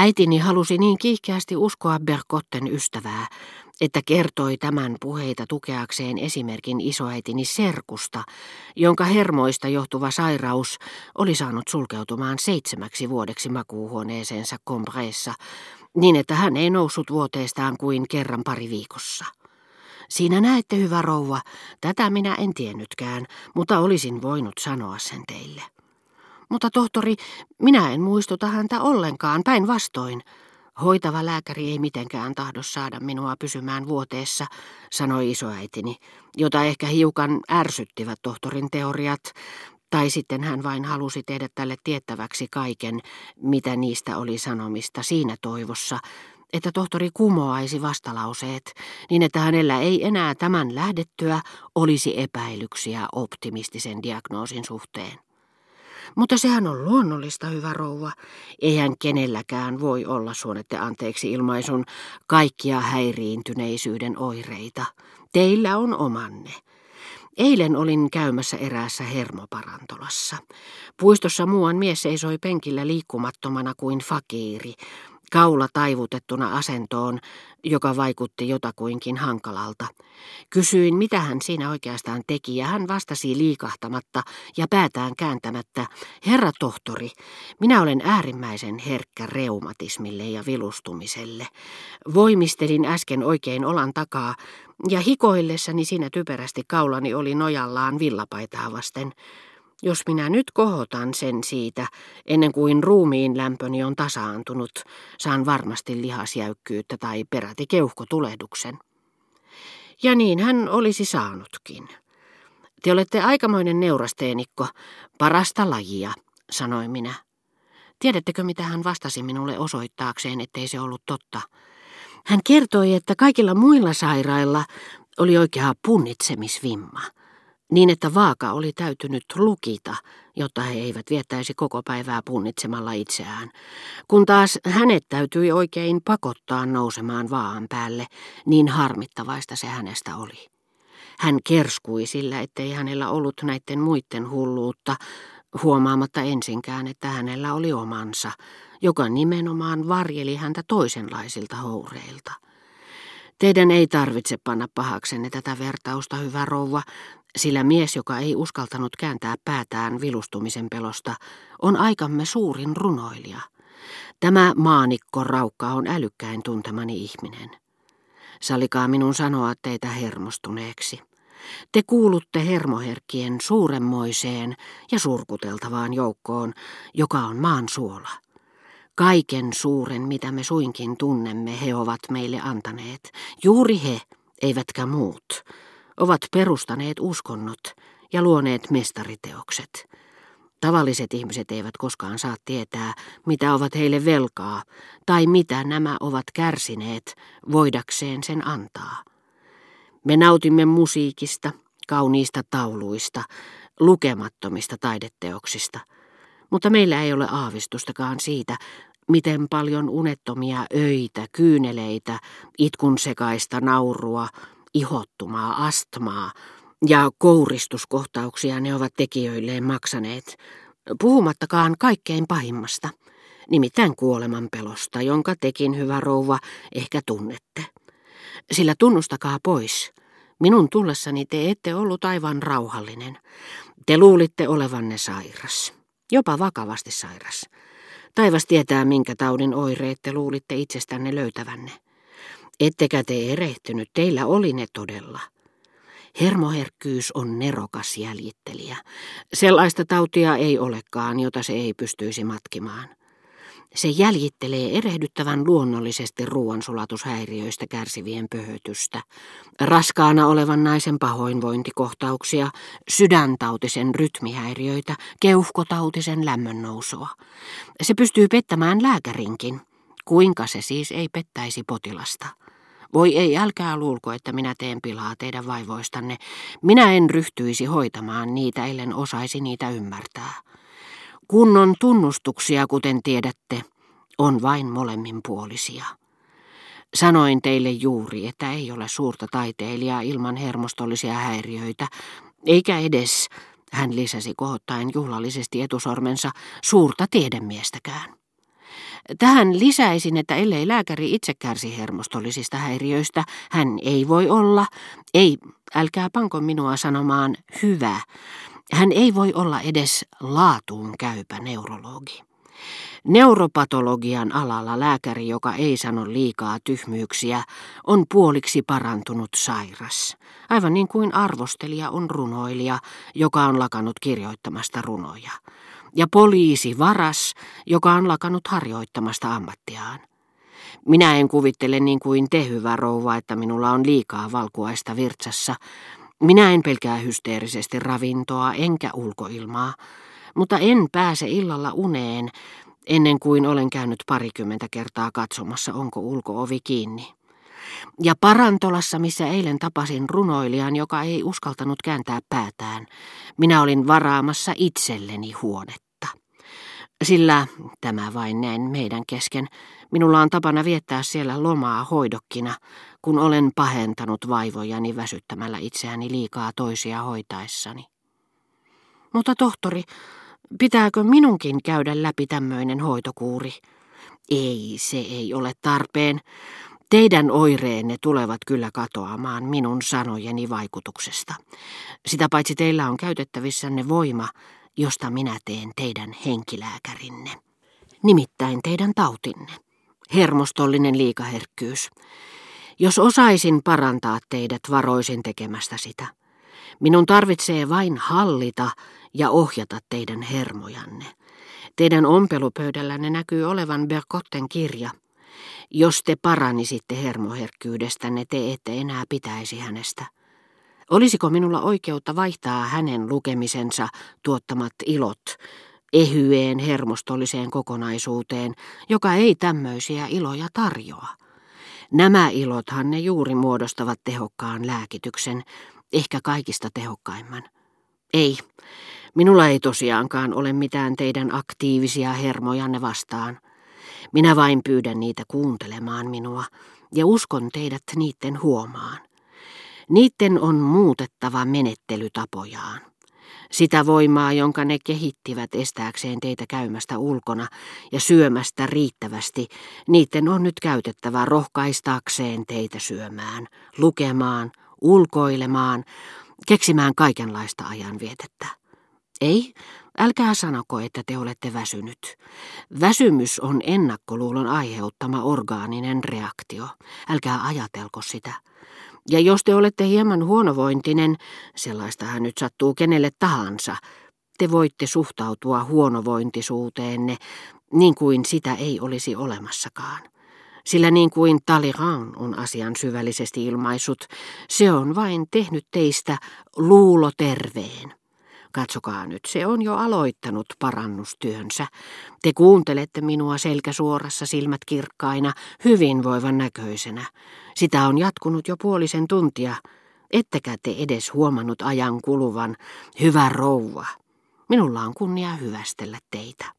Äitini halusi niin kiihkeästi uskoa Berkotten ystävää, että kertoi tämän puheita tukeakseen esimerkin isoäitini serkusta, jonka hermoista johtuva sairaus oli saanut sulkeutumaan seitsemäksi vuodeksi makuuhuoneeseensa Combressa, niin että hän ei noussut vuoteestaan kuin kerran pari viikossa. Siinä näette, hyvä rouva, tätä minä en tiennytkään, mutta olisin voinut sanoa sen teille. Mutta tohtori, minä en muistuta häntä ollenkaan, päinvastoin. Hoitava lääkäri ei mitenkään tahdo saada minua pysymään vuoteessa, sanoi isoäitini, jota ehkä hiukan ärsyttivät tohtorin teoriat, tai sitten hän vain halusi tehdä tälle tiettäväksi kaiken, mitä niistä oli sanomista siinä toivossa, että tohtori kumoaisi vastalauseet, niin että hänellä ei enää tämän lähdettyä olisi epäilyksiä optimistisen diagnoosin suhteen. Mutta sehän on luonnollista, hyvä rouva. Eihän kenelläkään voi olla suonette anteeksi ilmaisun kaikkia häiriintyneisyyden oireita. Teillä on omanne. Eilen olin käymässä eräässä hermoparantolassa. Puistossa muuan mies seisoi penkillä liikkumattomana kuin fakiiri, kaula taivutettuna asentoon, joka vaikutti jotakuinkin hankalalta. Kysyin, mitä hän siinä oikeastaan teki, ja hän vastasi liikahtamatta ja päätään kääntämättä, herra tohtori, minä olen äärimmäisen herkkä reumatismille ja vilustumiselle. Voimistelin äsken oikein olan takaa, ja hikoillessani siinä typerästi kaulani oli nojallaan villapaitaa vasten. Jos minä nyt kohotan sen siitä, ennen kuin ruumiin lämpöni on tasaantunut, saan varmasti lihasjäykkyyttä tai peräti keuhkotulehduksen. Ja niin hän olisi saanutkin. Te olette aikamoinen neurasteenikko, parasta lajia, sanoi minä. Tiedättekö, mitä hän vastasi minulle osoittaakseen, ettei se ollut totta? Hän kertoi, että kaikilla muilla sairailla oli oikea punnitsemisvimma – niin että vaaka oli täytynyt lukita, jotta he eivät viettäisi koko päivää punnitsemalla itseään, kun taas hänet täytyi oikein pakottaa nousemaan vaan päälle, niin harmittavaista se hänestä oli. Hän kerskui sillä, ettei hänellä ollut näiden muiden hulluutta, huomaamatta ensinkään, että hänellä oli omansa, joka nimenomaan varjeli häntä toisenlaisilta houreilta. Teidän ei tarvitse panna pahaksenne tätä vertausta, hyvä rouva, sillä mies, joka ei uskaltanut kääntää päätään vilustumisen pelosta, on aikamme suurin runoilija. Tämä maanikko raukka on älykkäin tuntemani ihminen. Salikaa minun sanoa teitä hermostuneeksi. Te kuulutte hermoherkkien suuremmoiseen ja surkuteltavaan joukkoon, joka on maan suola. Kaiken suuren, mitä me suinkin tunnemme, he ovat meille antaneet. Juuri he, eivätkä muut ovat perustaneet uskonnot ja luoneet mestariteokset. Tavalliset ihmiset eivät koskaan saa tietää, mitä ovat heille velkaa tai mitä nämä ovat kärsineet voidakseen sen antaa. Me nautimme musiikista, kauniista tauluista, lukemattomista taideteoksista, mutta meillä ei ole aavistustakaan siitä, miten paljon unettomia öitä, kyyneleitä, itkun sekaista naurua, ihottumaa, astmaa ja kouristuskohtauksia ne ovat tekijöilleen maksaneet, puhumattakaan kaikkein pahimmasta, nimittäin kuoleman pelosta, jonka tekin, hyvä rouva, ehkä tunnette. Sillä tunnustakaa pois, minun tullessani te ette ollut aivan rauhallinen. Te luulitte olevanne sairas, jopa vakavasti sairas. Taivas tietää, minkä taudin oireet te luulitte itsestänne löytävänne. Ettekä te erehtynyt, teillä oli ne todella. Hermoherkkyys on nerokas jäljittelijä. Sellaista tautia ei olekaan, jota se ei pystyisi matkimaan. Se jäljittelee erehdyttävän luonnollisesti ruoansulatushäiriöistä kärsivien pöhötystä, raskaana olevan naisen pahoinvointikohtauksia, sydäntautisen rytmihäiriöitä, keuhkotautisen lämmönnousua. Se pystyy pettämään lääkärinkin. Kuinka se siis ei pettäisi potilasta? Voi ei, älkää luulko, että minä teen pilaa teidän vaivoistanne. Minä en ryhtyisi hoitamaan niitä, ellen osaisi niitä ymmärtää. Kunnon tunnustuksia, kuten tiedätte, on vain molemminpuolisia. Sanoin teille juuri, että ei ole suurta taiteilijaa ilman hermostollisia häiriöitä, eikä edes, hän lisäsi kohottaen juhlallisesti etusormensa, suurta tiedemiestäkään. Tähän lisäisin, että ellei lääkäri itse kärsi hermostollisista häiriöistä, hän ei voi olla, ei, älkää panko minua sanomaan hyvä, hän ei voi olla edes laatuun käypä neurologi. Neuropatologian alalla lääkäri, joka ei sano liikaa tyhmyyksiä, on puoliksi parantunut sairas. Aivan niin kuin arvostelija on runoilija, joka on lakanut kirjoittamasta runoja. Ja poliisi varas, joka on lakanut harjoittamasta ammattiaan. Minä en kuvittele niin kuin te, hyvä rouva, että minulla on liikaa valkuaista virtsassa. Minä en pelkää hysteerisesti ravintoa enkä ulkoilmaa, mutta en pääse illalla uneen ennen kuin olen käynyt parikymmentä kertaa katsomassa, onko ulkoovi kiinni. Ja Parantolassa, missä eilen tapasin runoilijan, joka ei uskaltanut kääntää päätään, minä olin varaamassa itselleni huonetta. Sillä, tämä vain näin meidän kesken, minulla on tapana viettää siellä lomaa hoidokkina, kun olen pahentanut vaivojani väsyttämällä itseäni liikaa toisia hoitaessani. Mutta tohtori, Pitääkö minunkin käydä läpi tämmöinen hoitokuuri? Ei, se ei ole tarpeen. Teidän oireenne tulevat kyllä katoamaan minun sanojeni vaikutuksesta. Sitä paitsi teillä on käytettävissänne voima, josta minä teen teidän henkilääkärinne. Nimittäin teidän tautinne. Hermostollinen liikaherkkyys. Jos osaisin parantaa teidät, varoisin tekemästä sitä. Minun tarvitsee vain hallita ja ohjata teidän hermojanne. Teidän ompelupöydällänne näkyy olevan Berkotten kirja. Jos te paranisitte hermoherkkyydestänne, te ette enää pitäisi hänestä. Olisiko minulla oikeutta vaihtaa hänen lukemisensa tuottamat ilot ehyeen hermostolliseen kokonaisuuteen, joka ei tämmöisiä iloja tarjoa? Nämä ilothan ne juuri muodostavat tehokkaan lääkityksen, ehkä kaikista tehokkaimman. Ei, minulla ei tosiaankaan ole mitään teidän aktiivisia hermojanne vastaan. Minä vain pyydän niitä kuuntelemaan minua ja uskon teidät niitten huomaan. Niitten on muutettava menettelytapojaan. Sitä voimaa, jonka ne kehittivät estääkseen teitä käymästä ulkona ja syömästä riittävästi, niiden on nyt käytettävä rohkaistaakseen teitä syömään, lukemaan, ulkoilemaan, keksimään kaikenlaista ajanvietettä. Ei, älkää sanoko, että te olette väsynyt. Väsymys on ennakkoluulon aiheuttama orgaaninen reaktio. Älkää ajatelko sitä. Ja jos te olette hieman huonovointinen, sellaistahan nyt sattuu kenelle tahansa, te voitte suhtautua huonovointisuuteenne niin kuin sitä ei olisi olemassakaan. Sillä niin kuin Talleyrand on asian syvällisesti ilmaisut, se on vain tehnyt teistä luuloterveen. Katsokaa nyt, se on jo aloittanut parannustyönsä. Te kuuntelette minua selkäsuorassa silmät kirkkaina, hyvinvoivan näköisenä. Sitä on jatkunut jo puolisen tuntia, ettekä te edes huomannut ajan kuluvan. Hyvä rouva, minulla on kunnia hyvästellä teitä.